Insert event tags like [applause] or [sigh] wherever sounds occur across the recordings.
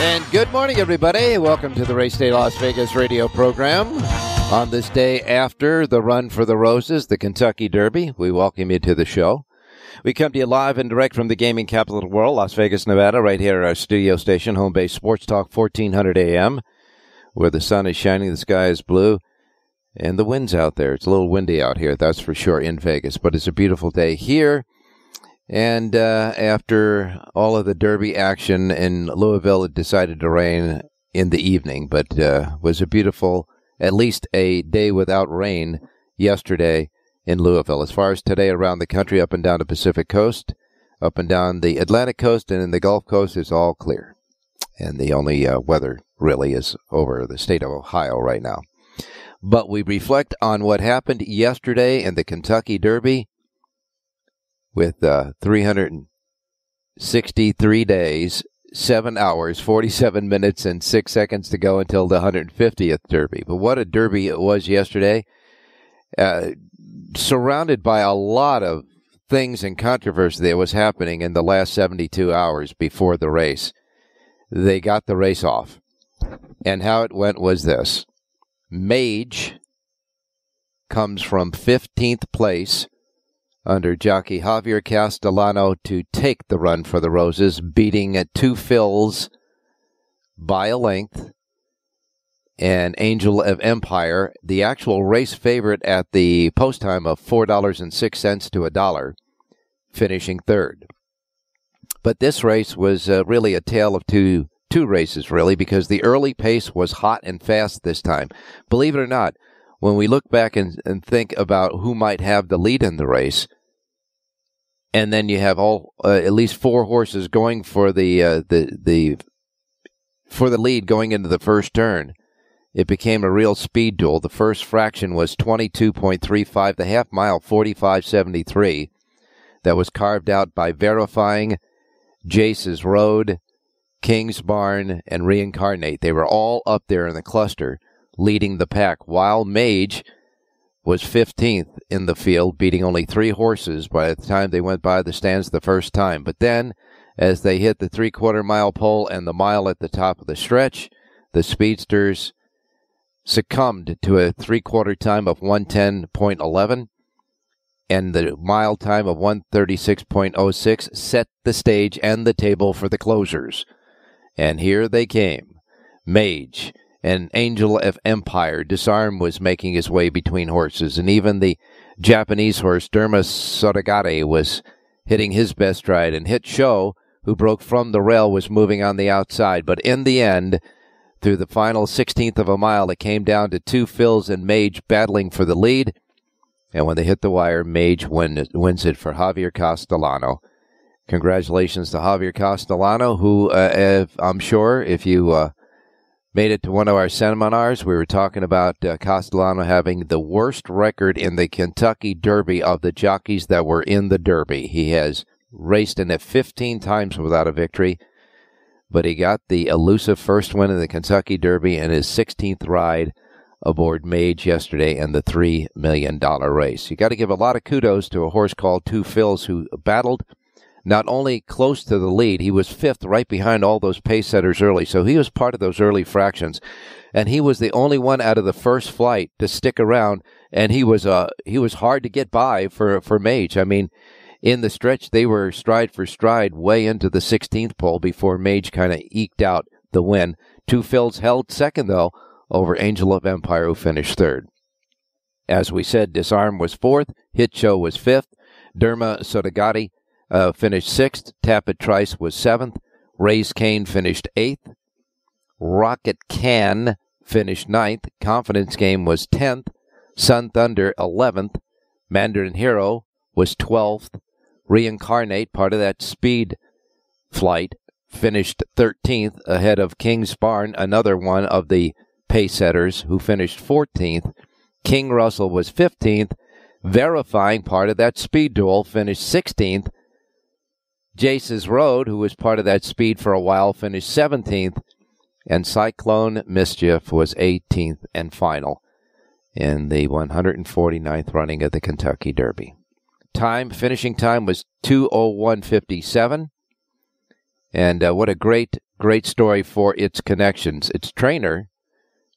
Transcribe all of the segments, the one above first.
And good morning, everybody. Welcome to the Race Day Las Vegas radio program. On this day after the Run for the Roses, the Kentucky Derby, we welcome you to the show. We come to you live and direct from the gaming capital of the world, Las Vegas, Nevada, right here at our studio station, home base Sports Talk 1400 AM, where the sun is shining, the sky is blue, and the wind's out there. It's a little windy out here, that's for sure, in Vegas, but it's a beautiful day here. And uh, after all of the Derby action in Louisville, it decided to rain in the evening, but uh, was a beautiful, at least a day without rain yesterday in Louisville. As far as today around the country, up and down the Pacific coast, up and down the Atlantic coast, and in the Gulf Coast, it's all clear. And the only uh, weather really is over the state of Ohio right now. But we reflect on what happened yesterday in the Kentucky Derby with uh, 363 days, 7 hours, 47 minutes, and 6 seconds to go until the 150th Derby. But what a Derby it was yesterday. Uh, surrounded by a lot of things and controversy that was happening in the last 72 hours before the race. They got the race off. And how it went was this Mage comes from 15th place under jockey Javier Castellano to take the run for the Roses, beating at Two Phils by a length. And Angel of Empire, the actual race favorite at the post time of $4.06 to a dollar, finishing third. But this race was uh, really a tale of two two races, really, because the early pace was hot and fast this time. Believe it or not, when we look back and, and think about who might have the lead in the race, and then you have all uh, at least four horses going for the uh, the the for the lead going into the first turn. It became a real speed duel. The first fraction was 22.35, the half mile 45.73. That was carved out by verifying Jace's Road, Kingsbarn, and Reincarnate. They were all up there in the cluster, leading the pack, while Mage was 15th in the field, beating only three horses by the time they went by the stands the first time. But then, as they hit the three quarter mile pole and the mile at the top of the stretch, the speedsters succumbed to a three quarter time of 110.11 and the mile time of 136.06 set the stage and the table for the closers. And here they came. Mage and Angel of Empire. Disarm was making his way between horses, and even the Japanese horse Derma Sotogake was hitting his best stride, and Hit Show, who broke from the rail, was moving on the outside. But in the end, through the final 16th of a mile, it came down to Two Phils and Mage battling for the lead. And when they hit the wire, Mage win, wins it for Javier Castellano. Congratulations to Javier Castellano, who uh, if, I'm sure if you uh, made it to one of our seminars, we were talking about uh, Castellano having the worst record in the Kentucky Derby of the jockeys that were in the Derby. He has raced in it 15 times without a victory, but he got the elusive first win in the Kentucky Derby in his 16th ride aboard Mage yesterday in the $3 million race. You got to give a lot of kudos to a horse called Two Phils who battled not only close to the lead, he was fifth right behind all those pace setters early. So he was part of those early fractions. And he was the only one out of the first flight to stick around. And he was, uh, he was hard to get by for, for Mage. I mean, in the stretch, they were stride for stride way into the 16th pole before Mage kind of eked out the win. Two Phils held second, though, over Angel of Empire, who finished third. As we said, Disarm was fourth, Hit Show was fifth, Derma Sotogake uh, finished sixth, Tapit Trice was seventh, Raise Cain finished eighth, Rocket Can finished ninth, Confidence Game was tenth, Sun Thunder eleventh, Mandarin Hero was twelfth, Reincarnate, part of that speed flight, finished 13th ahead of Kingsbarn, another one of the pace setters who finished 14th. King Russell was 15th. Verifying part of that speed duel finished 16th. Jace's Road, who was part of that speed for a while, finished 17th. And Cyclone Mischief was 18th and final in the 149th running of the Kentucky Derby. Time, finishing time was 201.57. And uh, what a great, great story for its connections. Its trainer,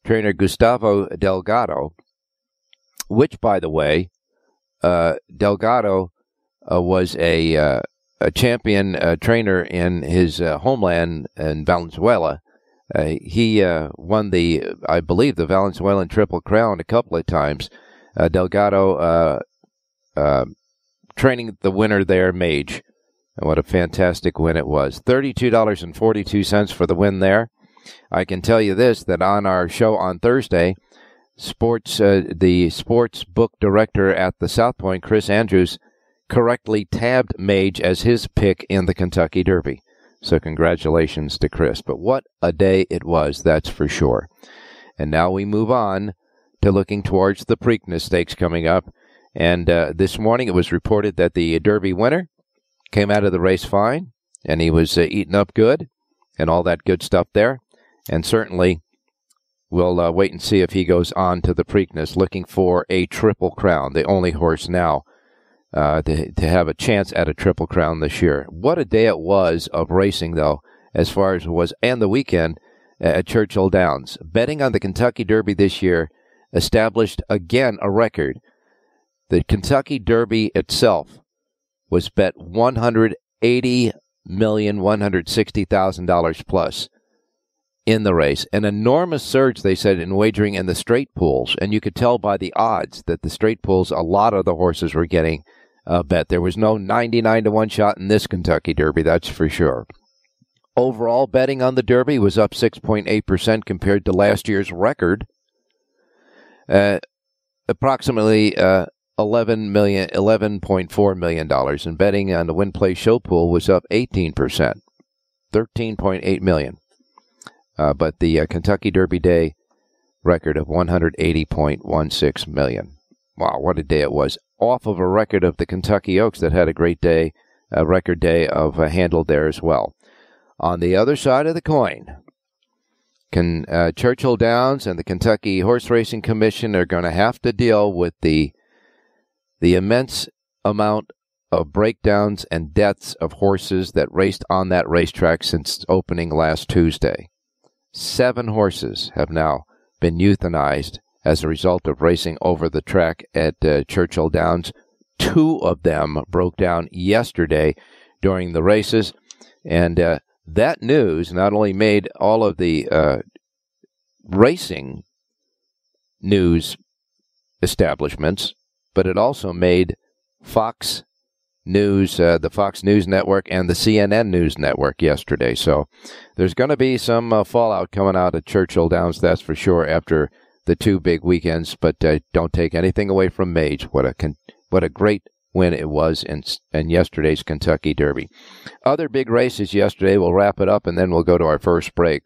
trainer Gustavo Delgado, which, by the way, uh, Delgado uh, was a, uh, a champion uh, trainer in his uh, homeland in Valenzuela. he won the, I believe, the Valenzuelan Triple Crown a couple of times. Delgado training the winner there, Mage. And what a fantastic win it was. $32.42 for the win there. I can tell you this that on our show on Thursday, sports uh, the sports book director at the South Point, Chris Andrews, correctly tabbed Mage as his pick in the Kentucky Derby. So congratulations to Chris. But what a day it was, that's for sure. And now we move on to looking towards the Preakness Stakes coming up. And uh, this morning it was reported that the Derby winner came out of the race fine, and he was uh, eating up good, and all that good stuff there. And certainly, we'll uh, wait and see if he goes on to the Preakness, looking for a triple crown, the only horse now uh, to to have a chance at a triple crown this year. What a day it was of racing, though, as far as it was, and the weekend at Churchill Downs. Betting on the Kentucky Derby this year established again a record. The Kentucky Derby itself was bet one hundred eighty million dollars plus in the race. An enormous surge, they said, in wagering in the straight pools, and you could tell by the odds that the straight pools, a lot of the horses were getting a bet. There was no ninety-nine to one shot in this Kentucky Derby, that's for sure. Overall betting on the Derby was up 6.8% compared to last year's record. Uh, approximately uh, 11 million, 11.4 million dollars, and betting on the win play show pool was up 18 percent, 13.8 million. Uh, but the uh, Kentucky Derby Day record of 180.16 million. Wow, what a day it was! Off of a record of the Kentucky Oaks that had a great day, a record day of uh, handled there as well. On the other side of the coin, can uh, Churchill Downs and the Kentucky Horse Racing Commission are going to have to deal with the the immense amount of breakdowns and deaths of horses that raced on that racetrack since opening last Tuesday. Seven horses have now been euthanized as a result of racing over the track at uh, Churchill Downs. Two of them broke down yesterday during the races, and uh, that news not only made all of the uh, racing news establishments but it also made Fox News, uh, the Fox News Network, and the CNN News Network yesterday. So there's going to be some uh, fallout coming out of Churchill Downs, that's for sure, after the two big weekends. But uh, don't take anything away from Mage. What a con- what a great win it was in, in yesterday's Kentucky Derby. Other big races yesterday. We'll wrap it up, and then we'll go to our first break.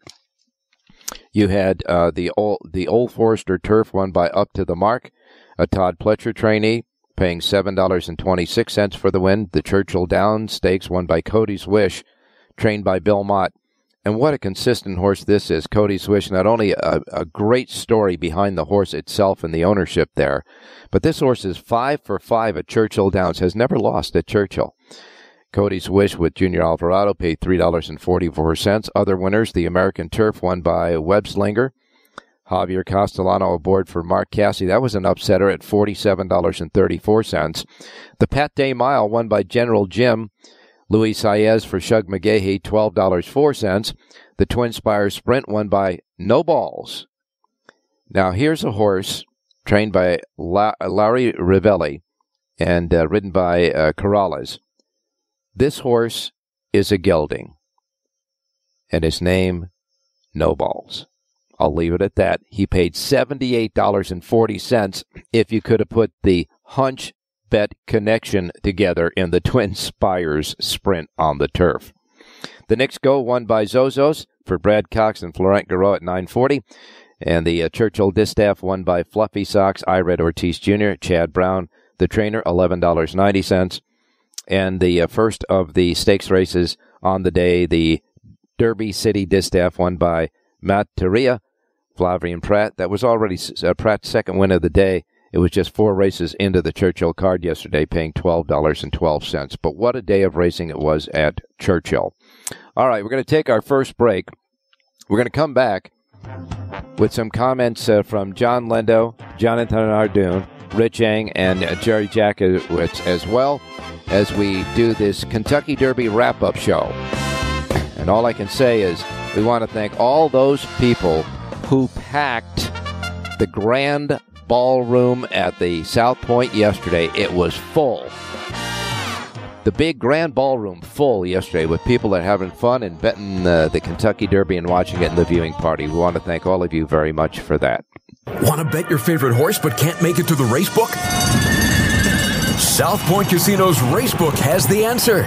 You had uh, the old the Old Forester Turf won by up to the mark a Todd Pletcher trainee, paying $7.26 for the win. The Churchill Downs Stakes won by Cody's Wish, trained by Bill Mott And what a consistent horse this is. Cody's Wish, not only a, a, great story behind the horse itself and the ownership there, but this horse is five for five at Churchill Downs, has never lost at Churchill. Cody's Wish with Junior Alvarado paid $3.44. Other winners, the American Turf won by Webslinger. Javier Castellano aboard for Mark Casse. That was an upsetter at $47.34. The Pat Day Mile won by General Jim. Luis Saez for Shug McGaughey, $12.04. The Twin Spires Sprint won by No Balls. Now, here's a horse trained by La- Larry Rivelli and uh, ridden by uh, Corrales. This horse is a gelding, and his name, No Balls. I'll leave it at that. He paid $78.40 if you could have put the hunch bet connection together in the [laughs] Twin Spires sprint on the turf. The Knicks Go won by Zozos for Brad Cox and Florent Geroux at 940. And the uh, Churchill Distaff won by Fluffy Socks, Irad Ortiz Jr., Chad Brown, the trainer, $11.90. And the uh, first of the stakes races on the day, the Derby City Distaff won by Matareya, Flavien Prat. That was already uh, Prat's second win of the day. It was just four races into the Churchill card yesterday, paying $12.12. But what a day of racing it was at Churchill. All right, we're going to take our first break. We're going to come back with some comments uh, from John Lindo, Jonathan Ardoon, Rich Eng, and uh, Jerry Jackowitz, as well as we do this Kentucky Derby wrap up show. And all I can say is we want to thank all those people who packed the grand ballroom at the South Point yesterday. It was full. The big grand ballroom full yesterday with people that are having fun and betting uh, the Kentucky Derby and watching it in the viewing party. We want to thank all of you very much for that. Want to bet your favorite horse but can't make it to the race book? South Point Casino's Racebook has the answer.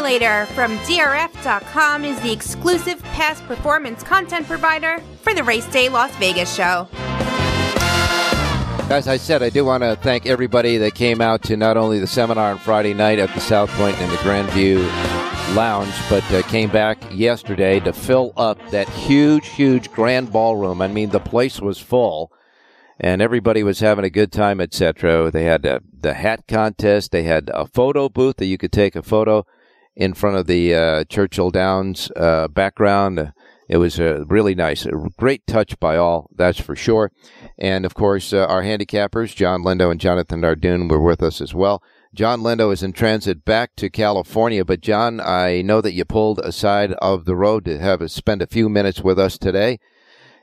Formulator from DRF.com is the exclusive past performance content provider for the Race Day Las Vegas show. As I said, I do want to thank everybody that came out to not only the seminar on Friday night at the South Point and the Grandview Lounge, but uh, came back yesterday to fill up that huge, huge grand ballroom. I mean, the place was full and everybody was having a good time, etc. They had uh, the hat contest. They had a photo booth that you could take a photo in front of the uh, Churchill Downs uh, background. It was uh, really nice. A great touch by all, that's for sure. And of course, uh, our handicappers, John Lindo and Jonathan Ardoon, were with us as well. John Lindo is in transit back to California, but John, I know that you pulled aside of the road to have spend a few minutes with us today.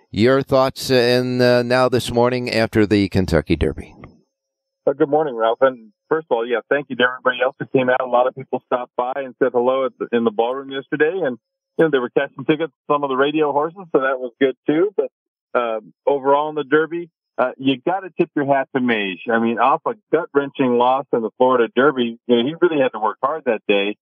Your thoughts in uh, now this morning after the Kentucky Derby? Uh, good morning, Ralph. And first of all, yeah, thank you to everybody else who came out. A lot of people stopped by and said hello the, in the ballroom yesterday, and you know they were catching tickets some of the radio horses, so that was good too. But uh, overall in the Derby, uh, you got to tip your hat to Mage. I mean, off a gut wrenching loss in the Florida Derby, you know, he really had to work hard that day.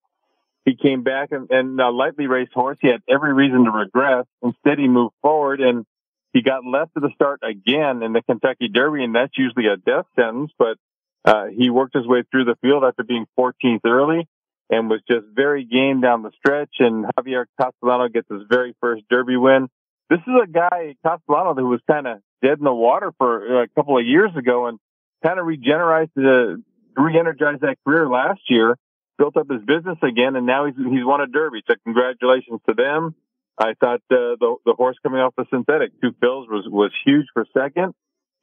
He came back and, and a lightly raced horse. He had every reason to regress. Instead, he moved forward and he got left to the start again in the Kentucky Derby, and that's usually a death sentence. But uh, he worked his way through the field after being 14th early and was just very game down the stretch. And Javier Castellano gets his very first Derby win. This is a guy, Castellano, who was kind of dead in the water for a couple of years ago and kind of regenerized, uh, re-energized that career last year. built up his business again, and now he's he's won a Derby. So congratulations to them. I thought uh, the the horse coming off the synthetic, Two Phils was was huge for second.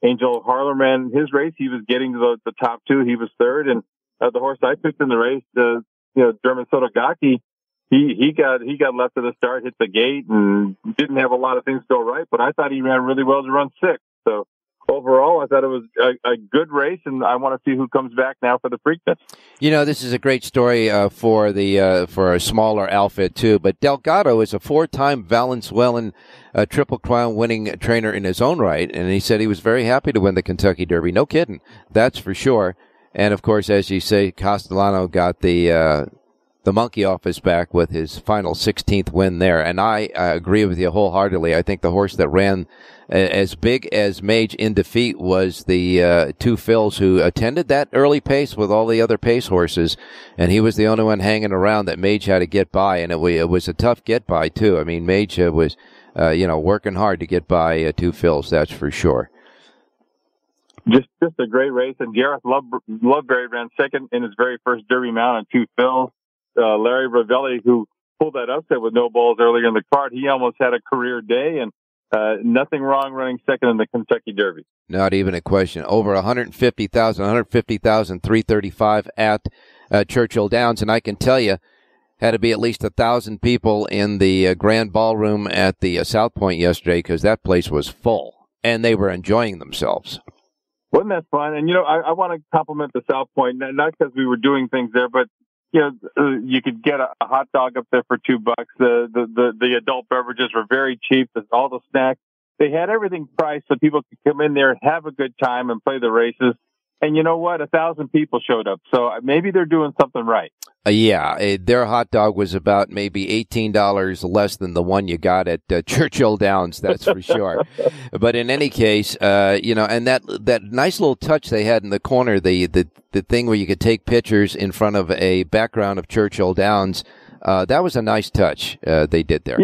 Angel Harler ran his race. He was getting to the, the top two. He was third, and uh, the horse I picked in the race, uh, you know, Derma Sotogake, he he got he got left at the start, hit the gate, and didn't have a lot of things go right. But I thought he ran really well to run six. So overall, I thought it was a, a, good race, and I want to see who comes back now for the Preakness. You know, this is a great story uh, for the uh, for a smaller outfit too. But Delgado is a four-time Valenzuelan uh, Triple Crown winning trainer in his own right, and he said he was very happy to win the Kentucky Derby. No kidding, that's for sure. And of course, as you say, Castellano got the uh, the monkey off his back with his final 16th win there. And I, I agree with you wholeheartedly. I think the horse that ran as big as Mage in defeat was the uh, Two Phils who attended that early pace with all the other pace horses, and he was the only one hanging around that Mage had to get by, and it, it was a tough get by too. I mean, Mage uh, was, uh, you know, working hard to get by uh, Two Phils, that's for sure. Just, just a great race, and Jareth Love, Loveberry ran second in his very first Derby mount on Two Phils uh, Larry Rivelli, who pulled that upset with no balls earlier in the card. He almost had a career day and uh, nothing wrong running second in the Kentucky Derby. Not even a question. Over 150,000, 150,335 at uh, Churchill Downs. And I can tell you, had to be at least a thousand people in the uh, grand ballroom at the uh, South Point yesterday because that place was full and they were enjoying themselves. Wasn't that fun? And you know, I, I want to compliment the South Point, not because we were doing things there, but you know, uh, you could get a, hot dog up there for two bucks. The, the, the, the adult beverages were very cheap. All the snacks. They had everything priced so people could come in there, and have a good time and play the races. And you know what? A thousand people showed up. So uh, maybe they're doing something right. Uh, yeah, uh, their hot dog was about maybe eighteen dollars less than the one you got at uh, [laughs] Churchill Downs. That's for sure. [laughs] but in any case, uh, you know, and that that nice little touch they had in the corner, the the the thing where you could take pictures in front of a background of Churchill Downs. Uh, that was a nice touch uh, they did there.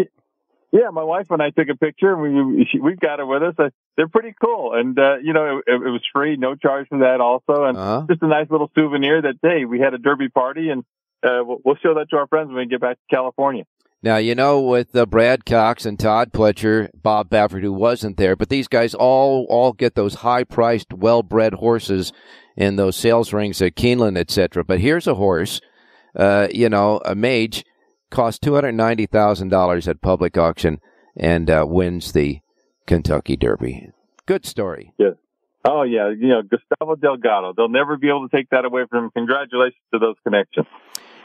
Yeah, my wife and I took a picture. And we we've got it with us. They're pretty cool, and you know, it, it, was free, no charge for that, also, and uh-huh. just a nice little souvenir that hey, we had a Derby party and uh, we'll show that to our friends when we get back to California. Now, you know, with uh, Brad Cox and Todd Pletcher, Bob Baffert, who wasn't there, but these guys all, all get those high priced, well bred horses in those sales rings at Keeneland, etc. But here's a horse, uh, you know, a mage costs $290,000 at public auction and uh, wins the Kentucky Derby. Good story. Yes. Oh yeah, you know Gustavo Delgado. They'll never be able to take that away from him. Congratulations to those connections.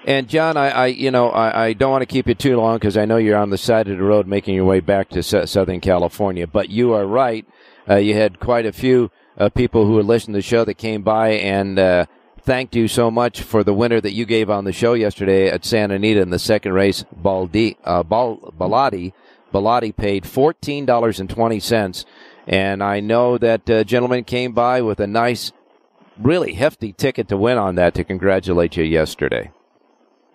And John, I, I you know, I, I, don't want to keep you too long because I know you're on the side of the road making your way back to S- Southern California. But you are right. Uh, you had quite a few uh, people who were listening to the show that came by and uh, thanked you so much for the winner that you gave on the show yesterday at Santa Anita in the second race. Baldi, uh, Bal- Baladi, Baladi paid fourteen dollars and twenty cents, and I know that uh, gentleman came by with a nice, really hefty ticket to win on that to congratulate you yesterday.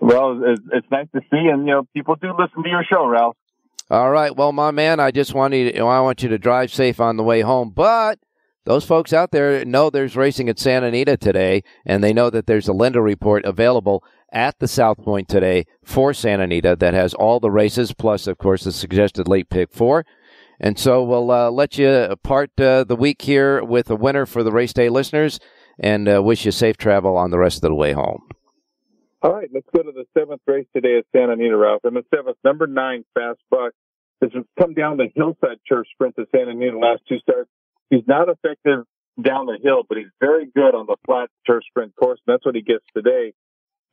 Well, it's, it's nice to see, and you know, people do listen to your show, Ralph. All right, well, my man, I just want you. To, I want you to drive safe on the way home, but those folks out there know there's racing at Santa Anita today, and they know that there's a Lindo report available at the South Point today for Santa Anita that has all the races, plus, of course, the suggested late pick four. And so we'll uh, let you part uh, the week here with a winner for the race day listeners, and uh, wish you safe travel on the rest of the way home. All right, let's go to the seventh race today at Santa Anita, Ralph. And the seventh, number nine, Fast Buck, has come down the hillside turf sprint to Santa Anita last two starts. He's not effective down the hill, but he's very good on the flat turf sprint course. And that's what he gets today.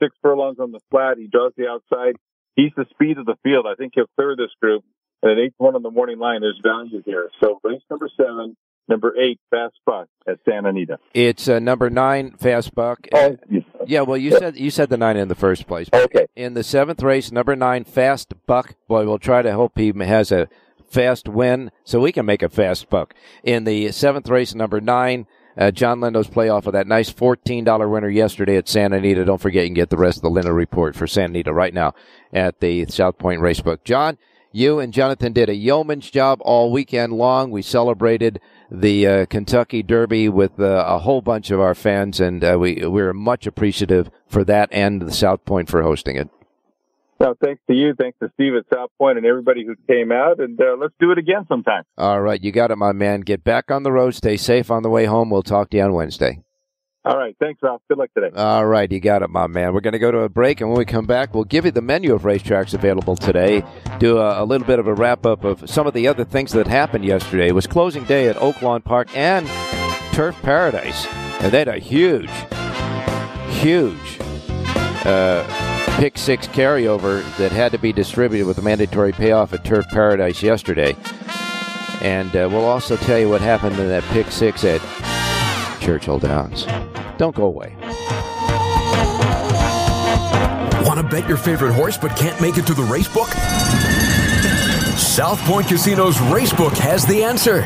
Six furlongs on the flat. He draws the outside. He's the speed of the field. I think he'll clear this group. And at eight one on the morning line, there's value here. So race number seven, number eight, Fast Buck at Santa Anita. It's uh, number nine, Fast Buck. Oh, yeah, well, you said you said the nine in the first place. Okay. In the seventh race, number nine, Fast Buck. Boy, we'll try to hope he has a fast win so we can make a fast buck. In the seventh race, number nine, uh, John Lindo's play off of that nice $14 winner yesterday at Santa Anita. Don't forget you can get the rest of the Lindo report for Santa Anita right now at the South Point Racebook. John, You and Jonathan did a yeoman's job all weekend long. We celebrated the uh, Kentucky Derby with uh, a whole bunch of our fans, and uh, we we're much appreciative for that and the South Point for hosting it. No, thanks to you. Thanks to Steve at South Point and everybody who came out. And uh, let's do it again sometime. All right, you got it, my man. Get back on the road. Stay safe on the way home. We'll talk to you on Wednesday. All right. Thanks, Ralph. Good luck today. All right. You got it, my man. We're going to go to a break, and when we come back, we'll give you the menu of racetracks available today, do a, a little bit of a wrap up of some of the other things that happened yesterday. It was closing day at Oaklawn Park and Turf Paradise, and they had a huge, huge uh, pick six carryover that had to be distributed with a mandatory payoff at Turf Paradise yesterday. And uh, we'll also tell you what happened in that pick six at Churchill Downs. Don't go away. Want to bet your favorite horse but can't make it to the race book? South Point Casino's Racebook has the answer.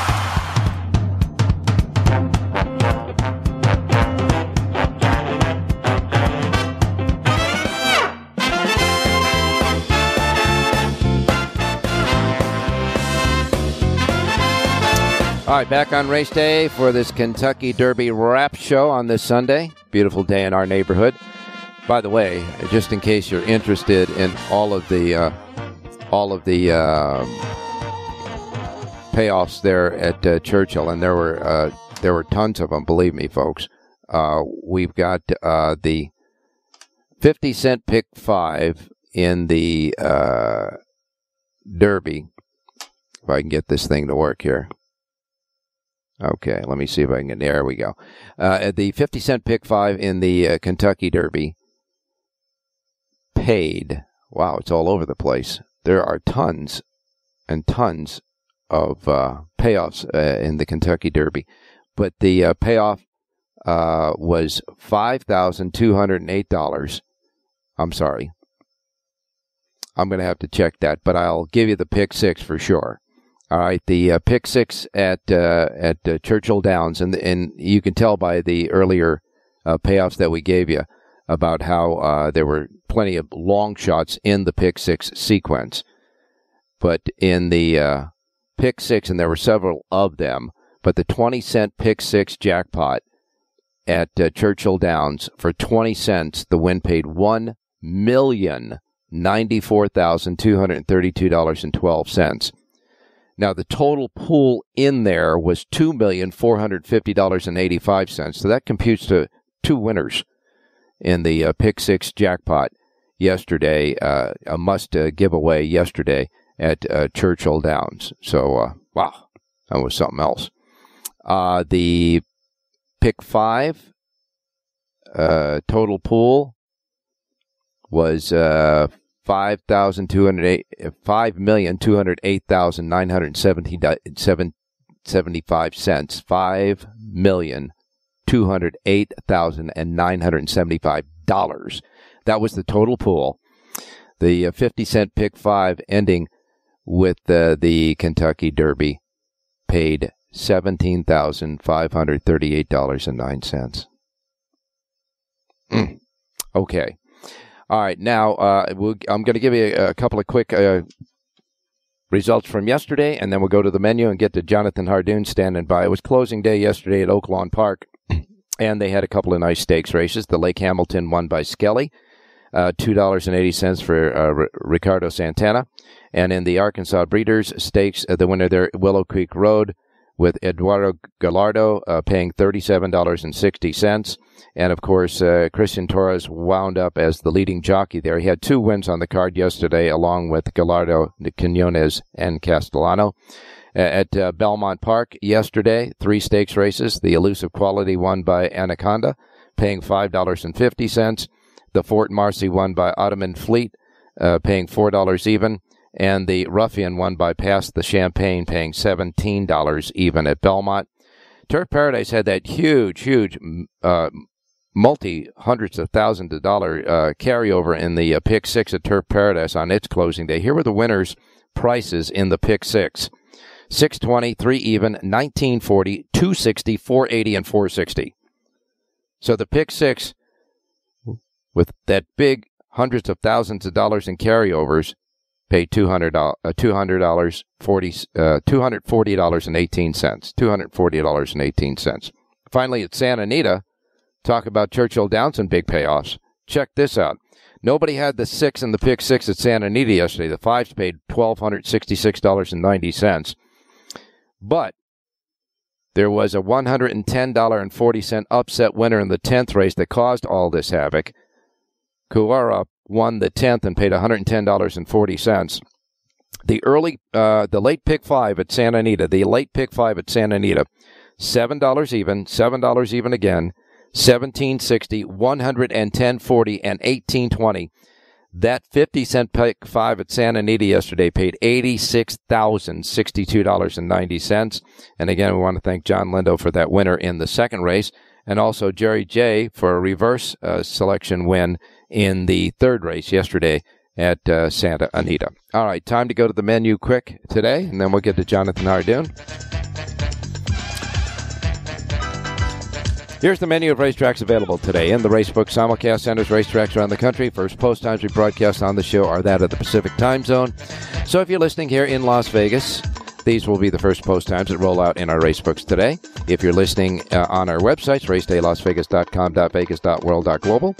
All right, back on race day for this Kentucky Derby wrap show on this Sunday. Beautiful day in our neighborhood. By the way, just in case you're interested in all of the uh, all of the uh, payoffs there at uh, Churchill, and there were uh, there were tons of them. Believe me, folks. Uh, we've got uh, the fifty cent pick five in the Derby. If I can get this thing to work here. Okay, let me see if I can get there. We go. Uh, the 50 cent pick five in the uh, Kentucky Derby paid. Wow, it's all over the place. There are tons and tons of uh, payoffs uh, in the Kentucky Derby, but the uh, payoff uh, was five thousand two hundred and eight dollars. I'm sorry. I'm going to have to check that, but I'll give you the pick six for sure. All right, the uh, pick six at uh, at uh, Churchill Downs, and and you can tell by the earlier uh, payoffs that we gave you about how uh, there were plenty of long shots in the pick six sequence, but in the uh, pick six, and there were several of them, but the twenty cent pick six jackpot at Churchill Downs for twenty cents, the win paid one million ninety four thousand two hundred thirty two dollars and twelve cents. Now, the total pool in there was $2,450.85. So that computes to two winners in the uh, Pick Six jackpot yesterday, uh, a must uh, giveaway yesterday at uh, Churchill Downs. So, uh, wow, that was something else. Uh, the Pick Five total pool was five thousand two hundred eight five million two hundred eight thousand nine hundred seventy seven seventy five cents five million two hundred eight thousand and nine hundred seventy five dollars. That was the total pool. The uh, fifty cent pick five ending with uh, the Kentucky Derby paid seventeen thousand five hundred thirty eight dollars and nine cents. Mm. Okay. All right, now uh, we'll, I'm going to give you a, a couple of quick uh, results from yesterday, and then we'll go to the menu and get to Jonathan Hardoon standing by. It was closing day yesterday at Oaklawn Park, [clears throat] and they had a couple of nice stakes races. The Lake Hamilton won by Skelly, uh, $2.80 for uh, R- Ricardo Santana. And in the Arkansas Breeders' Stakes, uh, the winner there, Willow Creek Road, with Eduardo Gallardo uh, paying $37.60. And of course, uh, Christian Torres wound up as the leading jockey there. He had two wins on the card yesterday, along with Gallardo, Quinones, and Castellano. At uh, Belmont Park yesterday, three stakes races. The elusive quality won by Anaconda, paying $5.50. The Fort Marcy won by Ottoman Fleet, uh, paying $4 even. And the Ruffian won by Pass the Champagne, paying $17 even at Belmont. Turf Paradise had that huge, huge uh, multi hundreds of thousands of dollar uh, carryover in the uh, pick six at Turf Paradise on its closing day. Here were the winners' prices in the pick six 620, 3 even, 1940, 260, 480, and 460. So the pick six, with that big hundreds of thousands of dollars in carryovers, paid $200, uh, $200 40, uh, $240.18. $240.18. Finally, at Santa Anita, Talk about Churchill Downs and big payoffs. Check this out. Nobody had the six and the pick six at Santa Anita yesterday. The fives paid twelve hundred sixty-six dollars and ninety cents, but there was a one hundred and ten dollar and forty cent upset winner in the tenth race that caused all this havoc. Kuara won the tenth and paid one hundred and ten dollars and forty cents. The early, uh, the late pick five at Santa Anita, the late pick five at Santa Anita, seven dollars even, seven dollars even again 1760, 11040, and 1820. That 50 cent pick five at Santa Anita yesterday paid $86,062.90. And again, we want to thank John Lindo for that winner in the second race and also Jerry J for a reverse uh, selection win in the third race yesterday at uh, Santa Anita. All right, time to go to the menu quick today, and then we'll get to Jonathan Hardoon. Here's the menu of racetracks available today in the Racebook simulcast centers, racetracks around the country. First post times we broadcast on the show are that of the Pacific time zone. So if you're listening here in Las Vegas, these will be the first post times that roll out in our racebooks today. If you're listening uh, on our websites, racedaylasvegas.com.vegas.world.global,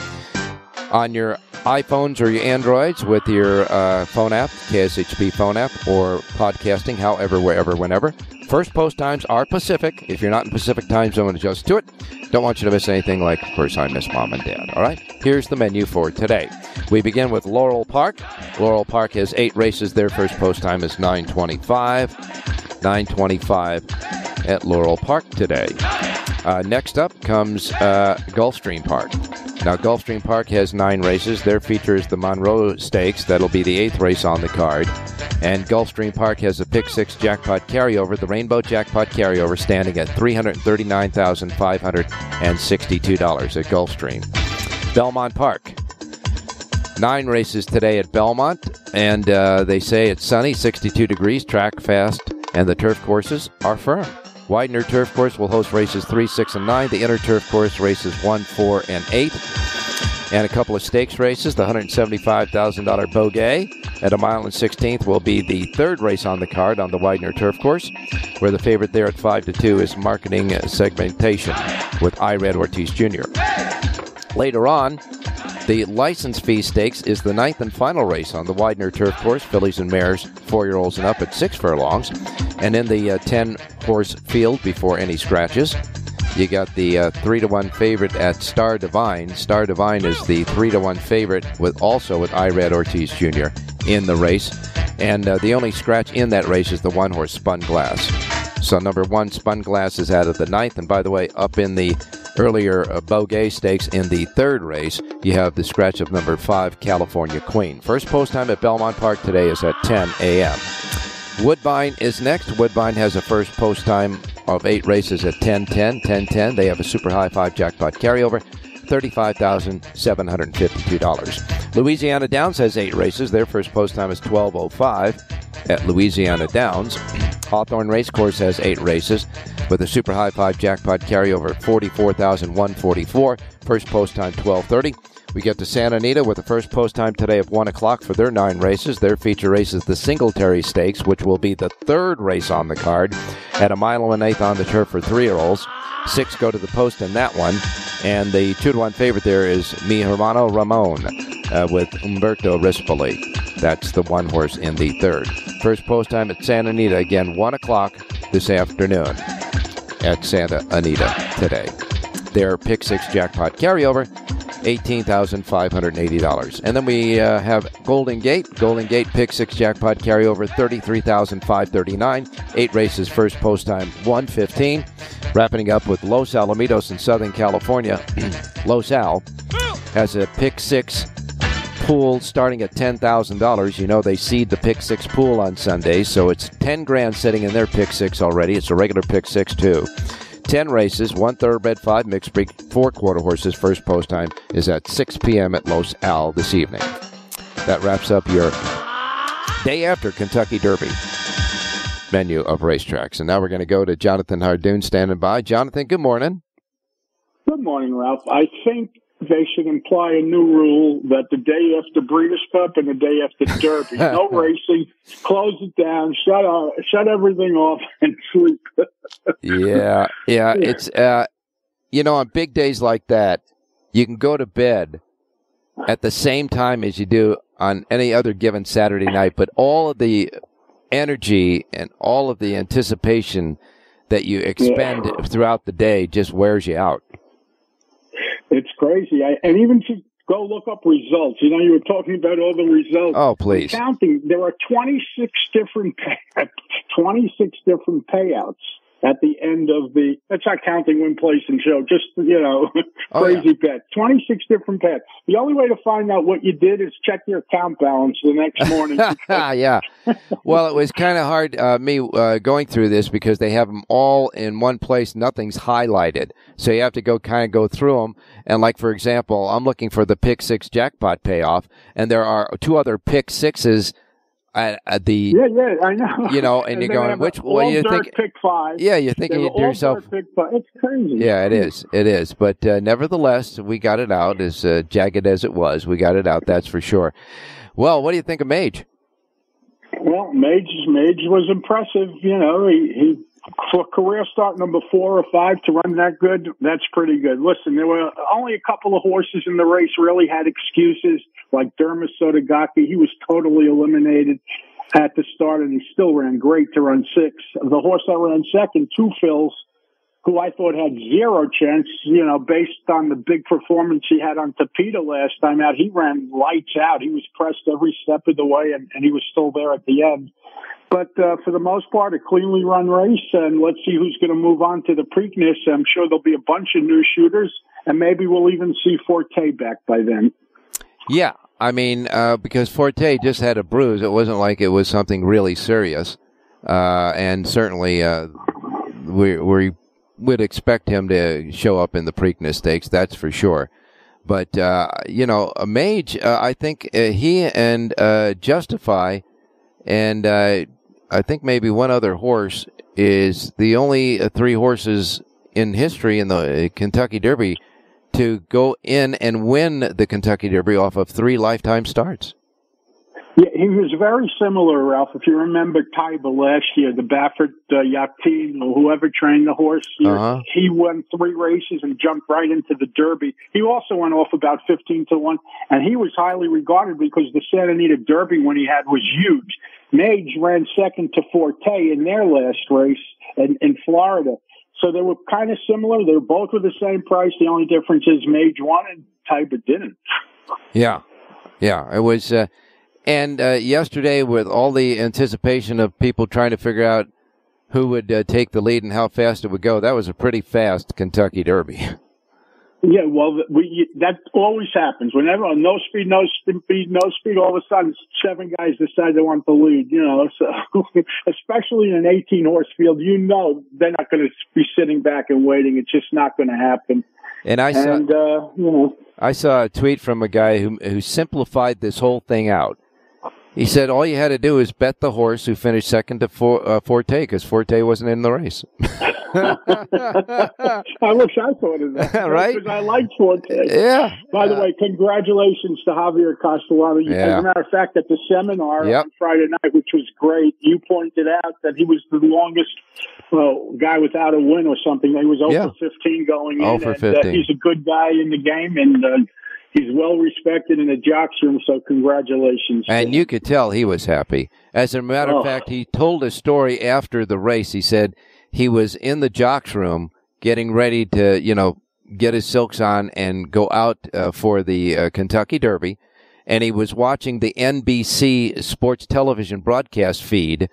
on your iPhones or your Androids with your uh, phone app, KSHP phone app, or podcasting, however, wherever, whenever. First post times are Pacific. If you're not in Pacific time zone, adjust to it. Don't want you to miss anything like, of course, I miss mom and dad. All right? Here's the menu for today. We begin with Laurel Park. Laurel Park has eight races. Their first post time is 925. 925 at Laurel Park today. Uh, next up comes uh, Gulfstream Park. Now, Gulfstream Park has nine races. Their feature is the Monroe Stakes. That'll be the eighth race on the card. And Gulfstream Park has a pick six jackpot carryover, the Rainbow Jackpot carryover, standing at $339,562 at Gulfstream. Belmont Park. Nine races today at Belmont, and uh, they say it's sunny, 62 degrees, track fast, and the turf courses are firm. Widener Turf Course will host races 3, 6, and 9. The Inner Turf Course races 1, 4, and 8. And a couple of stakes races. The $175,000 Beaugay at a mile and 16th will be the third race on the card on the Widener Turf Course, where the favorite there at 5 to 2 is Marketing Segmentation with Irad Ortiz Jr. Later on, the license fee stakes is the ninth and final race on the Widener Turf Course. Fillies and mares, four year olds and up at six furlongs. And in the uh, 10 horse field before any scratches, you got the uh, three to one favorite at Star Divine. Star Divine is the three to one favorite with also with Irad Ortiz Jr. in the race, and uh, the only scratch in that race is the one horse Spun Glass. So number one Spun Glass is out of the ninth, and by the way, up in the earlier uh, Beaugay Stakes in the third race, you have the scratch of number five California Queen. First post time at Belmont Park today is at 10 a.m. Woodbine is next. Woodbine has a first post time of eight races at 10 10 10 10. They have a super high five jackpot carryover. $35,752. Louisiana Downs has eight races. Their first post time is 12.05 at Louisiana Downs. Hawthorne Racecourse has eight races with a super high five jackpot carryover 44,144. First post time 12.30. We get to Santa Anita with the first post time today of 1 o'clock for their nine races. Their feature race is the Singletary Stakes, which will be the third race on the card at a mile and an eighth on the turf for three year olds. Six go to the post in that one. And the two to one favorite there is Mi Hermano Ramon uh, with Umberto Rispoli. That's the one horse in the third. First post time at Santa Anita again, one o'clock this afternoon at Santa Anita today. Their pick six jackpot carryover $18,580. And then we uh, have Golden Gate. Golden Gate pick six jackpot carryover $33,539. Eight races, first post time 115. Wrapping up with Los Alamitos in Southern California. [clears throat] Los Al has a pick six pool starting at $10,000. You know they seed the pick six pool on Sundays, so it's 10 grand sitting in their pick six already. It's a regular pick six, too. 10 races, one thoroughbred, five mixed breed, four quarter horses. First post time is at 6 p.m. at Los Al this evening. That wraps up your day after Kentucky Derby menu of racetracks. And now we're going to go to Jonathan Hardoon standing by. Jonathan, good morning. Good morning, Ralph. I think they should imply a new rule that the day after Breeders' Cup and the day after Derby, [laughs] no racing, close it down, shut uh, shut everything off, [laughs] and sleep. yeah, yeah, it's uh, you know, on big days like that, you can go to bed at the same time as you do on any other given Saturday night, but all of the energy and all of the anticipation that you expend yeah. throughout the day just wears you out. It's crazy. I, and even to go look up results, you know, you were talking about all the results. Oh, please. Counting, there are 26 different, uh, 26 different payouts at the end of the that's not counting win place and show just you know [laughs] crazy yeah. bet 26 different bets the only way to find out what you did is check your account balance the next morning. [laughs] Yeah. Well it was kind of hard uh, me uh, going through this because they have them all in one place. Nothing's highlighted. So you have to go kind of go through them and like for example i'm looking for the pick six jackpot payoff and there are two other pick sixes the yeah yeah I know. you know and, and [laughs] you're going which what do you think pick five. Yeah you're thinking to yourself pick five. it's crazy. Yeah it is. It is. But uh, nevertheless we got it out as uh, jagged as it was. We got it out that's for sure. Well what do you think of Mage? Well Mage Mage was impressive you know he, he for career start number four or five to run that good, that's pretty good. Listen, there were only a couple of horses in the race really had excuses, like Derma Sotogake. He was totally eliminated at the start, and he still ran great to run six. The horse that ran second, Two Phils, who I thought had zero chance, you know, based on the big performance he had on Tapeta last time out. He ran lights out. He was pressed every step of the way, and, and he was still there at the end. But uh, for the most part, a cleanly run race, and let's see who's going to move on to the Preakness. I'm sure there'll be a bunch of new shooters, and maybe we'll even see Forte back by then. Yeah, I mean, uh, because Forte just had a bruise. It wasn't like it was something really serious, uh, and certainly uh, we we would expect him to show up in the Preakness Stakes. That's for sure. But uh, you know, a Mage, uh, I think he and Justify and I think maybe one other horse is the only uh, three horses in history in the uh, Kentucky Derby to go in and win the Kentucky Derby off of three lifetime starts. Yeah, he was very similar, Ralph. If you remember Taiba last year, the Baffert uh, Yakteen, or whoever trained the horse, uh-huh. he won three races and jumped right into the Derby. He also went off about 15 to 1, and he was highly regarded because the Santa Anita Derby when he had was huge. Mage ran second to Forte in their last race in, in Florida. So they were kind of similar. They were both were the same price. The only difference is Mage won and Taiba didn't. Yeah. Yeah. It was, uh, and uh, yesterday, with all the anticipation of people trying to figure out who would uh, take the lead and how fast it would go, that was a pretty fast Kentucky Derby. Yeah, well, we, that always happens. Whenever no speed, no speed, no speed, all of a sudden seven guys decide they want the lead. You know, so [laughs] especially in an 18 horse field, you know they're not going to be sitting back and waiting. It's just not going to happen. And I saw, and, uh, you know, I saw a tweet from a guy who who simplified this whole thing out. He said all you had to do is bet the horse who finished second to for, uh, Forte because Forte wasn't in the race. [laughs] [laughs] I wish I thought of that. [laughs] right? Because I like Forte. Yeah. By the way, congratulations to Javier Castellano. Yeah. As a matter of fact, at the seminar yep. on Friday night, which was great, you pointed out that he was the longest uh, guy without a win or something. He was over yeah. 15 going in. Over and, 15. Uh, he's a good guy in the game, and uh, he's well respected in the jocks room. So congratulations. And you could tell he was happy. As a matter Oh. of fact, he told a story after the race. He said he was in the jocks room getting ready to, you know, get his silks on and go out uh, for the uh, Kentucky Derby, and he was watching the NBC sports television broadcast feed.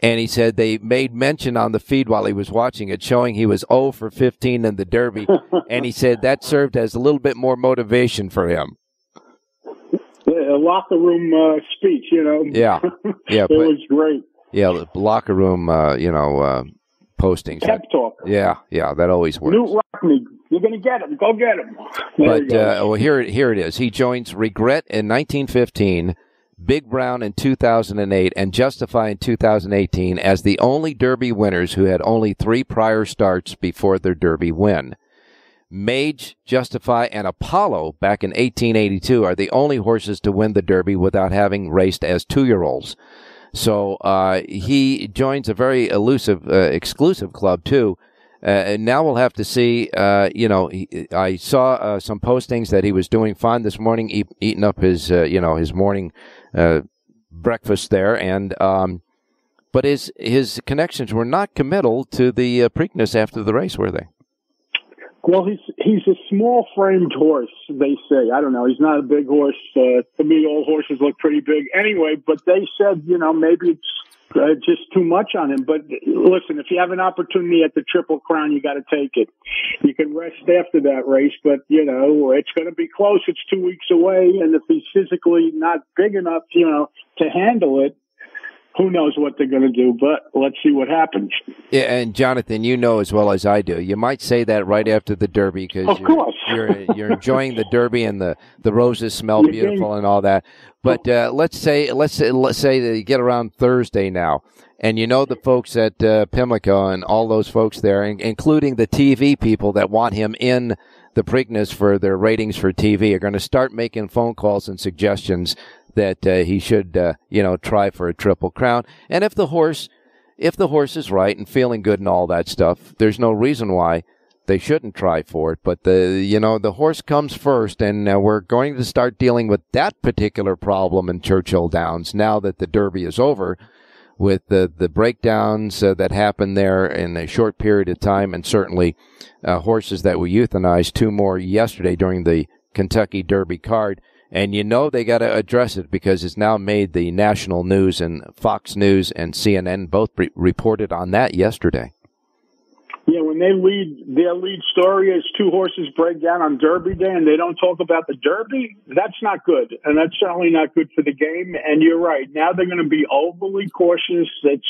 And he said they made mention on the feed while he was watching it, showing he was 0 for 15 in the Derby. [laughs] and he said that served as a little bit more motivation for him. Yeah, a locker room uh, speech, you know. Yeah. [laughs] Yeah, it but- was great. Yeah, the locker room, uh, you know, uh, postings. Pep talk. Yeah, yeah, that always works. Knute Rockne, you're going to get him. Go get him. There But uh, well, here here it is. He joins Regret in 1915, Big Brown in 2008, and Justify in 2018 as the only Derby winners who had only three prior starts before their Derby win. Mage, Justify, and Apollo back in 1882 are the only horses to win the Derby without having raced as two-year-olds. So uh, he joins a very elusive, uh, exclusive club too. Uh, and now we'll have to see. Uh, you know, he, I saw uh, some postings that he was doing fine this morning, eat, eating up his, uh, you know, his morning uh, breakfast there, and um, but his his connections were not committal to the uh, Preakness after the race, were they? Well, he's he's a small framed horse. They say I don't know. He's not a big horse. Uh, to me, all horses look pretty big anyway. But they said you know maybe it's uh, just too much on him. But listen, if you have an opportunity at the Triple Crown, you got to take it. You can rest after that race, but you know it's going to be close. It's two weeks away, and if he's physically not big enough, you know, to handle it, who knows what they're going to do? But let's see what happens. Yeah, and Jonathan, you know as well as I do. You might say that right after the Derby because Of you're, course. you're you're enjoying the Derby and the, the roses smell You're beautiful getting- and all that. But uh, let's say let's say, let's say that you get around Thursday now, and you know the folks at uh, Pimlico and all those folks there, in- including the TV people that want him in the Preakness for their ratings for TV, are going to start making phone calls and suggestions that uh, he should, uh, you know, try for a triple crown. And if the horse if the horse is right and feeling good and all that stuff, there's no reason why they shouldn't try for it. But the you know the horse comes first, and uh, we're going to start dealing with that particular problem in Churchill Downs now that the Derby is over, with the the breakdowns uh, that happened there in a short period of time, and certainly uh, horses that were euthanized, two more yesterday during the Kentucky Derby card. And you know they got to address it because it's now made the national news and Fox News and CNN both re- reported on that yesterday. Yeah, when they lead, their lead story is two horses break down on Derby Day and they don't talk about the Derby, that's not good. And that's certainly not good for the game. And you're right. Now they're going to be overly cautious. It's,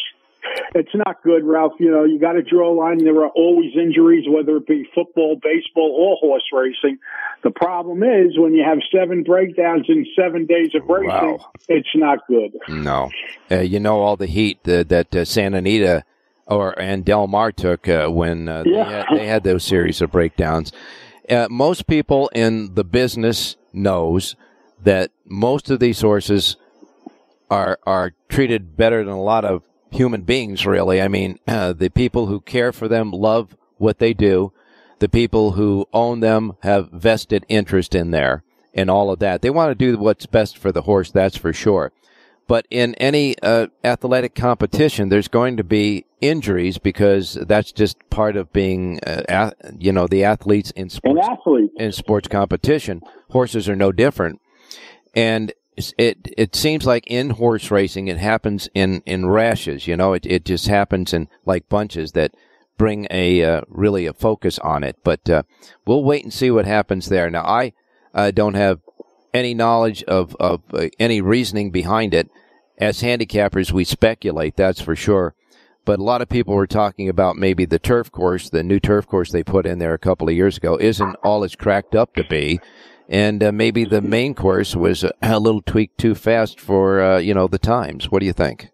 it's not good, Ralph. You know, you got to draw a line. There are always injuries, whether it be football, baseball, or horse racing. The problem is when you have seven breakdowns in seven days of racing, Wow. it's not good. No, uh, you know all the heat uh, that uh, Santa Anita or and Del Mar took uh, when uh, Yeah. they, had, they had those series of breakdowns. Uh, most people in the business knows that most of these horses are are treated better than a lot of human beings. Really, I mean, uh, the people who care for them love what they do. The people who own them have vested interest in there and all of that. They want to do what's best for the horse. That's for sure. But in any uh, athletic competition, there's going to be injuries because that's just part of being, uh, ath- you know, the athletes in sports in sports competition. Horses are no different, and it it seems like in horse racing it happens in in rashes. You know, it it just happens in like bunches that bring a uh, really a focus on it. But uh, we'll wait and see what happens there. Now, I uh, don't have any knowledge of of uh, any reasoning behind it. As handicappers, we speculate. That's for sure. But a lot of people were talking about maybe the turf course, the new turf course they put in there a couple of years ago, isn't all it's cracked up to be, and uh, maybe the main course was a, a little tweaked too fast for uh, you know the times. What do you think?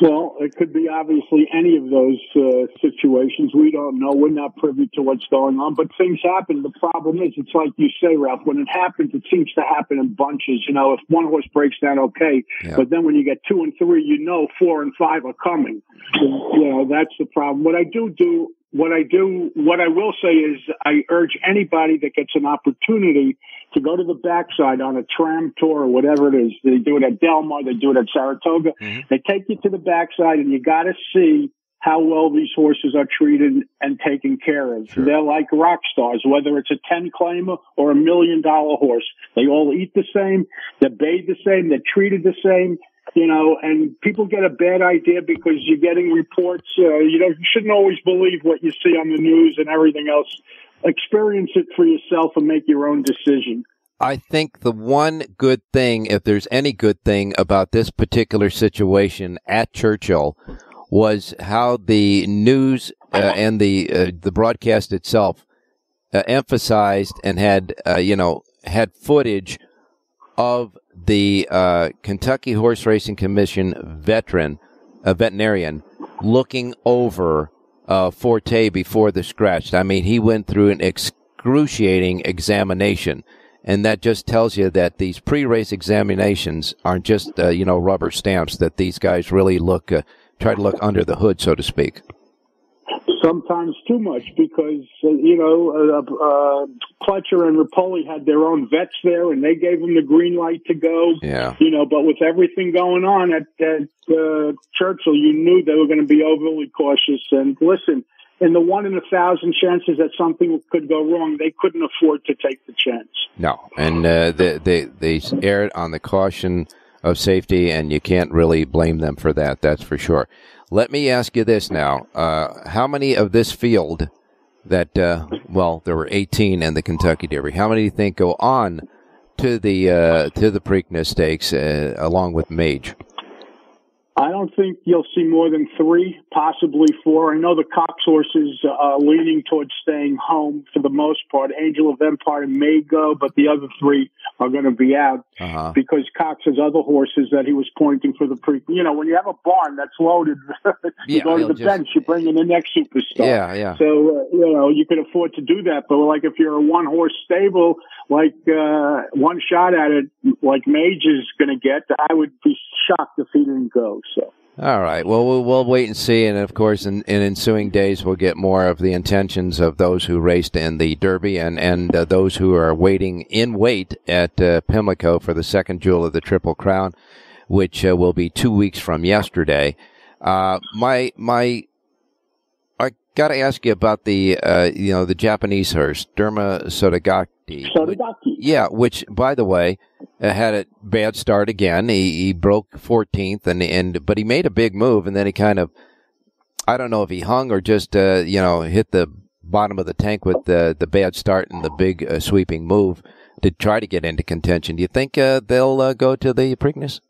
Well, it could be obviously any of those uh, situations. We don't know. We're not privy to what's going on, but things happen. The problem is, it's like you say, Ralph, when it happens, it seems to happen in bunches. You know, if one horse breaks down, okay. Yeah. But then when you get two and three, you know four and five are coming. And, you know, that's the problem. What I do do what I do, what I will say is I urge anybody that gets an opportunity to go to the backside on a tram tour or whatever it is. They do it at Del Mar, they do it at Saratoga. Mm-hmm. They take you to the backside and you got to see how well these horses are treated and taken care of. Sure. They're like rock stars, whether it's a 10 claimer or a million dollar horse. They all eat the same. They're bathed the same. They're treated the same you know, and people get a bad idea because you're getting reports. Uh, you know, you shouldn't always believe what you see on the news and everything else. Experience it for yourself and make your own decision. I think the one good thing, if there's any good thing about this particular situation at Churchill, was how the news uh, and the uh, the broadcast itself uh, emphasized and had uh, you know had footage of the uh, Kentucky Horse Racing Commission veteran, a veterinarian, looking over uh, Forte before the scratch. I mean, he went through an excruciating examination. And that just tells you that these pre-race examinations aren't just, uh, you know, rubber stamps, that these guys really look, uh, try to look under the hood, so to speak sometimes too much because uh, you know uh, uh, Pletcher and Repole had their own vets there, and they gave them the green light to go. Yeah, you know, but with everything going on at, at uh, Churchill, you knew they were going to be overly cautious. And listen, in the one in a thousand chances that something could go wrong, they couldn't afford to take the chance. No, and uh, they they they erred on the caution of safety, and you can't really blame them for that. That's for sure. Let me ask you this now: uh, How many of this field that uh, well, there were 18 in the Kentucky Derby? How many do you think go on to the uh, to the Preakness Stakes uh, along with Mage? I don't think you'll see more than three, possibly four. I know the Cox horses are leaning towards staying home for the most part. Angel of Empire may go, but the other three are going to be out uh-huh. because Cox has other horses that he was pointing for the pre. You know, when you have a barn that's loaded, you [laughs] yeah, go to the just, bench, you bring in the next superstar. Yeah, yeah. So uh, you know you can afford to do that. But like if you're a one horse stable, like uh, one shot at it, like Mage is going to get, I would be shocked if he didn't go. So. All right. Well, well, wait and see, and of course, in, in ensuing days, we'll get more of the intentions of those who raced in the Derby and and uh, those who are waiting in wait at uh, Pimlico for the second jewel of the Triple Crown, which uh, will be two weeks from yesterday. Uh, my my, got to ask you about the uh, you know the Japanese horse Derma Sotogake Sotogake. Yeah, which by the way uh, had a bad start again. He, he broke 14th, and and but he made a big move, and then he kind of, I don't know if he hung or just uh, you know hit the bottom of the tank with the the bad start and the big uh, sweeping move to try to get into contention. Do you think uh, they'll uh, go to the Preakness?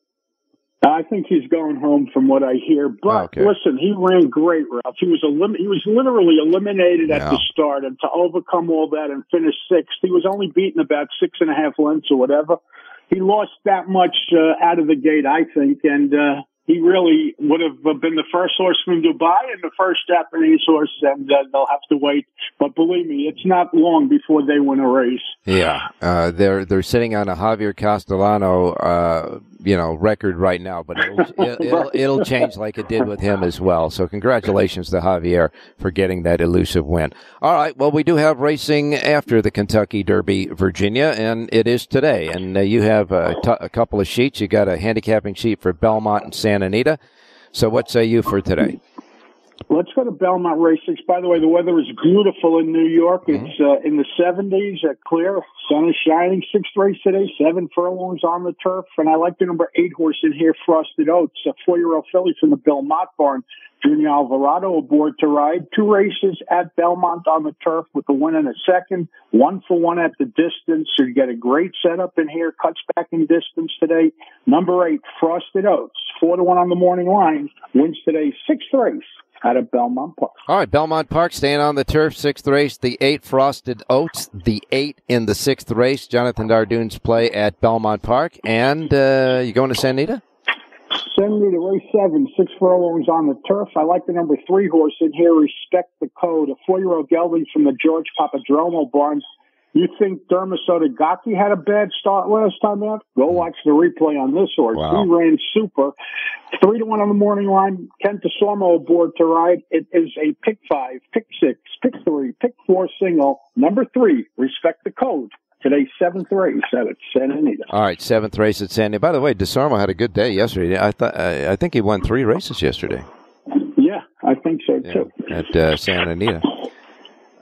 I think he's going home from what I hear. But okay. listen, he ran great, Ralph. He was elim- he was literally eliminated yeah. at the start, and to overcome all that and finish sixth, he was only beaten about six and a half lengths or whatever. He lost that much uh, out of the gate, I think, and uh, he really would have been the first horse from Dubai and the first Japanese horse, and uh, they'll have to wait. But believe me, it's not long before they win a race. Yeah, uh, they're they're sitting on a Javier Castellano, uh, you know, record right now, but it'll, [laughs] it'll, it'll, it'll change like it did with him as well. So congratulations to Javier for getting that elusive win. All right, well, we do have racing after the Kentucky Derby, Virginia, and it is today. And uh, you have a, t- a couple of sheets. You got a handicapping sheet for Belmont and Santa Anita. So what say you for today? Let's go to Belmont Race Six. By the way, the weather is beautiful in New York. Mm-hmm. It's uh, in the 70s, uh, clear, sun is shining. Sixth race today, seven furlongs on the turf. And I like the number eight horse in here, Frosted Oats, a four year old filly from the Belmont barn. Junior Alvarado aboard to ride. Two races at Belmont on the turf with a win and a second. One for one at the distance. So you get a great setup in here. Cuts back in distance today. Number eight, Frosted Oats. Four to one on the morning line. Wins today sixth race out of Belmont Park. All right, Belmont Park staying on the turf. Sixth race, the eight Frosted Oats, the eight in the sixth race. Jonathan Hardoon's play at Belmont Park, and uh, you going to Santa Anita? Send me to race seven, six furlongs on the turf. I like the number three horse in here, Respect the Code, a four-year-old gelding from the George Papadromo barn. You think Derma Sotogake had a bad start last time out? Go watch the replay on this horse. Wow. He ran super. Three to one on the morning line. Kent Desormeaux aboard to ride. It is a pick five, pick six, pick three, pick four single. Number three, respect the code. Today's seventh race at Santa Anita. All right, seventh race at Sandy. By the way, Desormeaux had a good day yesterday. I thought I I think he won three races yesterday Yeah, I think so yeah, too. at uh, Santa Anita.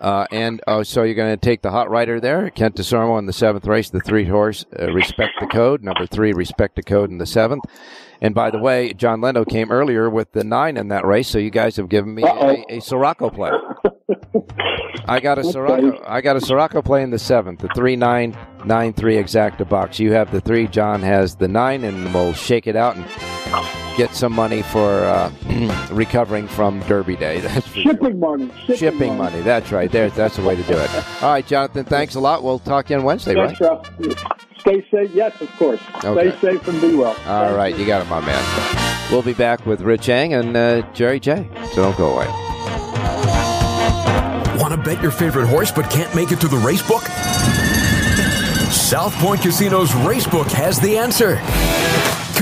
Uh, and oh, so you're going to take the hot rider there, Kent Desormeaux in the seventh race, the three horse, uh, respect the code. Number three, respect the code in the seventh. And by the way, John Lindo came earlier with the nine in that race, so you guys have given me a, a Sirocco play. I got a Sirocco. I got a Sirocco play in the seventh, the three nine nine three exacta box. You have the three. John has the nine, and we'll shake it out and get some money for uh, [clears throat] recovering from Derby Day. [laughs] That's for sure. Shipping money. Shipping, Shipping money. That's right. There. That's the way to do it. [laughs] All right, Jonathan. Thanks a lot. We'll talk to you on Wednesday, right? Yes, Ralph. Stay safe. Yes, of course. Okay. Stay safe and be well. All right, you got it, my man. We'll be back with Rich Yang and uh, Jerry J. So don't go away. Want to bet your favorite horse but can't make it to the race book? South Point Casino's Racebook has the answer.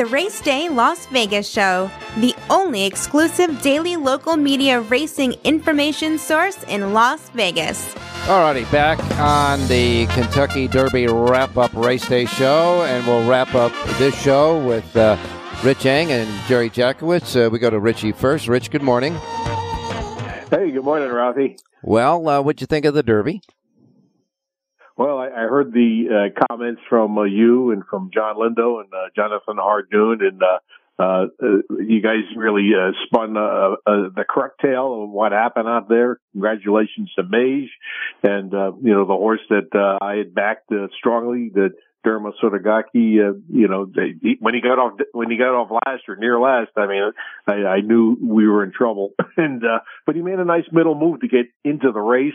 The Race Day Las Vegas Show, the only exclusive daily local media racing information source in Las Vegas. Alrighty, back on the Kentucky Derby wrap up race day show, and we'll wrap up this show with uh, Rich Yang and Jerry Jackowitz. Uh, we go to Richie first. Rich, good morning. Hey, good morning, Ralphie. Well, uh, what'd you think of the Derby? I, heard the uh, comments from uh, you and from John Lindo and uh, Jonathan Hardoon, and uh, uh, uh, you guys really uh, spun uh, uh, the correct tale of what happened out there. Congratulations to Mage, and uh, you know the horse that uh, I had backed uh, strongly, that Derma Sotogake. Uh, you know, they, he, when he got off when he got off last or near last, I mean, I, I knew we were in trouble. [laughs] and uh, but he made a nice middle move to get into the race.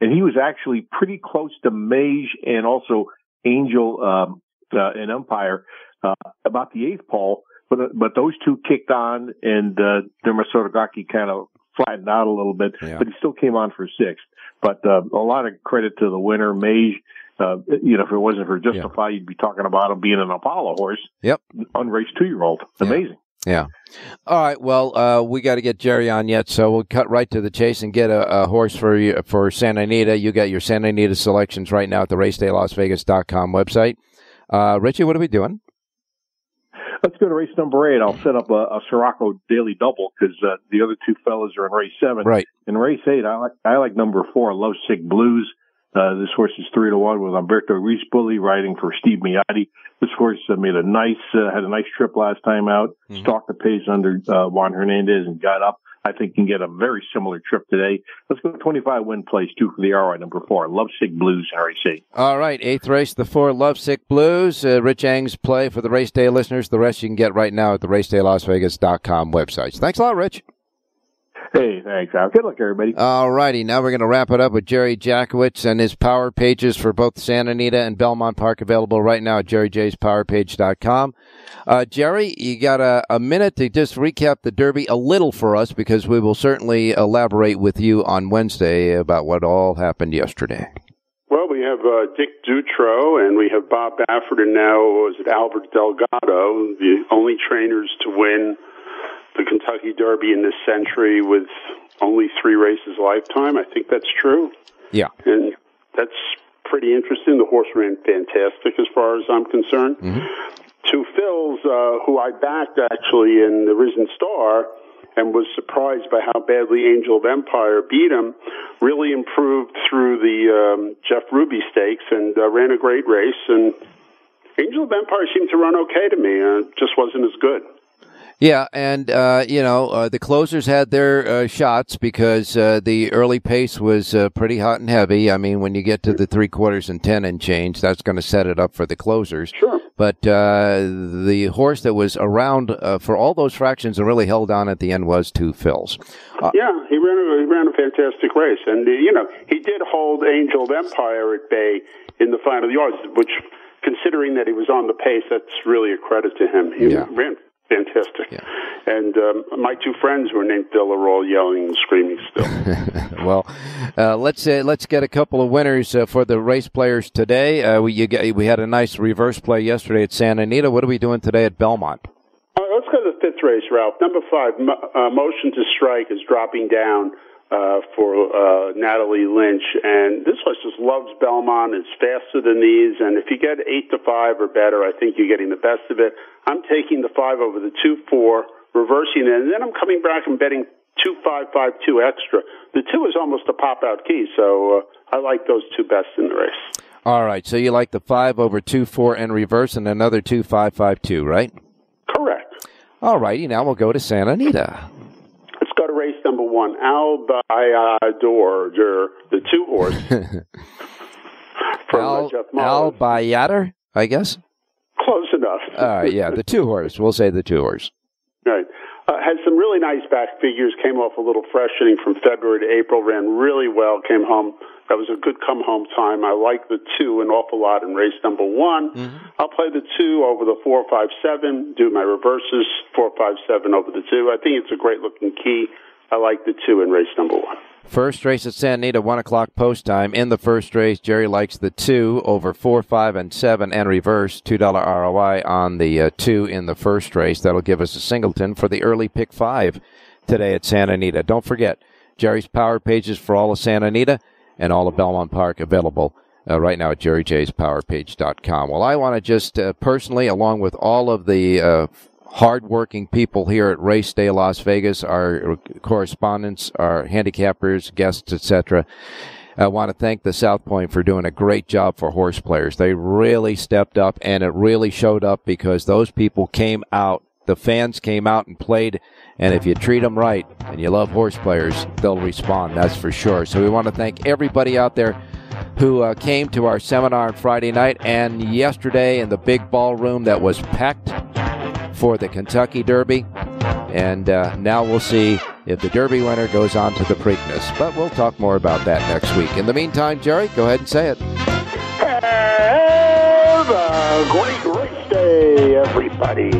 And he was actually pretty close to Mage and also Angel um, uh, and Empire uh, about the eighth pole. But uh, but those two kicked on, and uh, Derma Sotogake kind of flattened out a little bit, Yeah. but he still came on for sixth. But uh, a lot of credit to the winner, Mage. Uh, you know, if it wasn't for Justify, you'd be talking about him being an Apollo horse, Yep. unraced two year old. Amazing. Yeah. All right. Well, uh, we got to get Jerry on yet, so we'll cut right to the chase and get a, a horse for you for Santa Anita. You got your Santa Anita selections right now at the RacedayLasVegas.com website. Uh, Richie, what are we doing? Let's go to race number eight. I'll set up a, a Sirocco daily double because uh, the other two fellas are in race seven. Right. In race eight, I like I like number four, Love Sick Blues. Uh, this horse is three to one with Umberto Rispoli riding for Steve Miyadi. This horse uh, made a nice uh, had a nice trip last time out. Stalked the pace under uh, Juan Hernandez and got up. I think can get a very similar trip today. Let's go 25 win place, two for the RY, number four, Love Sick Blues race eight. All right. Eighth race, the four Lovesick Blues. Uh, Rich Yang's play for the race day listeners. The rest you can get right now at the RacedayLasVegas.com websites. Thanks a lot, Rich. Hey, thanks, Al. Good luck, everybody. All righty, now we're going to wrap it up with Jerry Jackowitz and his power pages for both Santa Anita and Belmont Park available right now at jerryjspowerpage.com. Uh, Jerry, you got a, a minute to just recap the Derby a little for us because we will certainly elaborate with you on Wednesday about what all happened yesterday. Well, we have uh, Dick Dutrow and we have Bob Baffert and now was it Albert Delgado, the only trainers to win the Kentucky Derby in this century with only three races lifetime. I think that's true, Yeah. and that's pretty interesting. The horse ran fantastic as far as I'm concerned. Two Phils, uh, who I backed actually in the Risen Star and was surprised by how badly Angel of Empire beat him, really improved through the um, Jeff Ruby stakes and uh, ran a great race. And Angel of Empire seemed to run okay to me. Uh, just wasn't as good. Yeah, and uh, you know uh, the closers had their uh, shots because uh, the early pace was uh, pretty hot and heavy. I mean, when you get to the three quarters and ten and change, that's going to set it up for the closers. Sure. But uh, the horse that was around for all those fractions and really held on at the end was Two Phils. yeah, he ran a, he ran a fantastic race, and you know he did hold Angel of Empire at bay in the final yards, which. Considering that he was on the pace, that's really a credit to him. He Yeah. ran fantastic. Yeah. And um, my two friends were named Bill are all yelling and screaming still. [laughs] well, uh, let's uh, let's get a couple of winners uh, for the race players today. Uh, we you get, we had a nice reverse play yesterday at Santa Anita. What are we doing today at Belmont? Right, let's go to the fifth race, Ralph. Number five, Mo- uh, Motion to Strike is dropping down uh, for uh, Natalie Lynch, and this horse just loves Belmont. It's faster than these, and if you get eight to five or better, I think you're getting the best of it. I'm taking the five over the two four, reversing it, and then I'm coming back and betting two five five two extra. The two is almost a pop out key, so uh, I like those two best in the race. All right, so you like the five over two four and reverse, and another two five five two, right? Correct. All righty, now we'll go to Santa Anita. Let's go to race number one, Albayador, the two horse. [laughs] from uh, Al Jeff Al Bayader, I guess. Close enough. All right, yeah, the two horse. We'll say the two horse. Right. Uh, had some really nice back figures, came off a little freshening from February to April, ran really well, came home. That was a good come home time. I like the two an awful lot in race number one. I'll play the two over the four, five, seven, do my reverses, four, five, seven over the two. I think it's a great looking key. I like the two in race number one. First race at Santa Anita, one o'clock post time. In the first race, Jerry likes the two over four, five, and seven, and reverse two dollar ROI on the uh, two in the first race. That'll give us a singleton for the early pick five today at Santa Anita. Don't forget Jerry's power pages for all of Santa Anita and all of Belmont Park available uh, right now at jerryjspowerpage.com. Well, I want to just uh, personally, along with all of the uh, hardworking people here at Race Day Las Vegas, our correspondents, our handicappers, guests, etc. I want to thank the South Point for doing a great job for horse players. They really stepped up and it really showed up because those people came out. The fans came out and played. And if you treat them right and you love horse players, they'll respond. That's for sure. So we want to thank everybody out there who uh, came to our seminar on Friday night and yesterday in the big ballroom that was packed for the Kentucky Derby. And uh, now we'll see if the Derby winner goes on to the Preakness. But we'll talk more about that next week. In the meantime, Jerry, go ahead and say it. Have a great race day, everybody.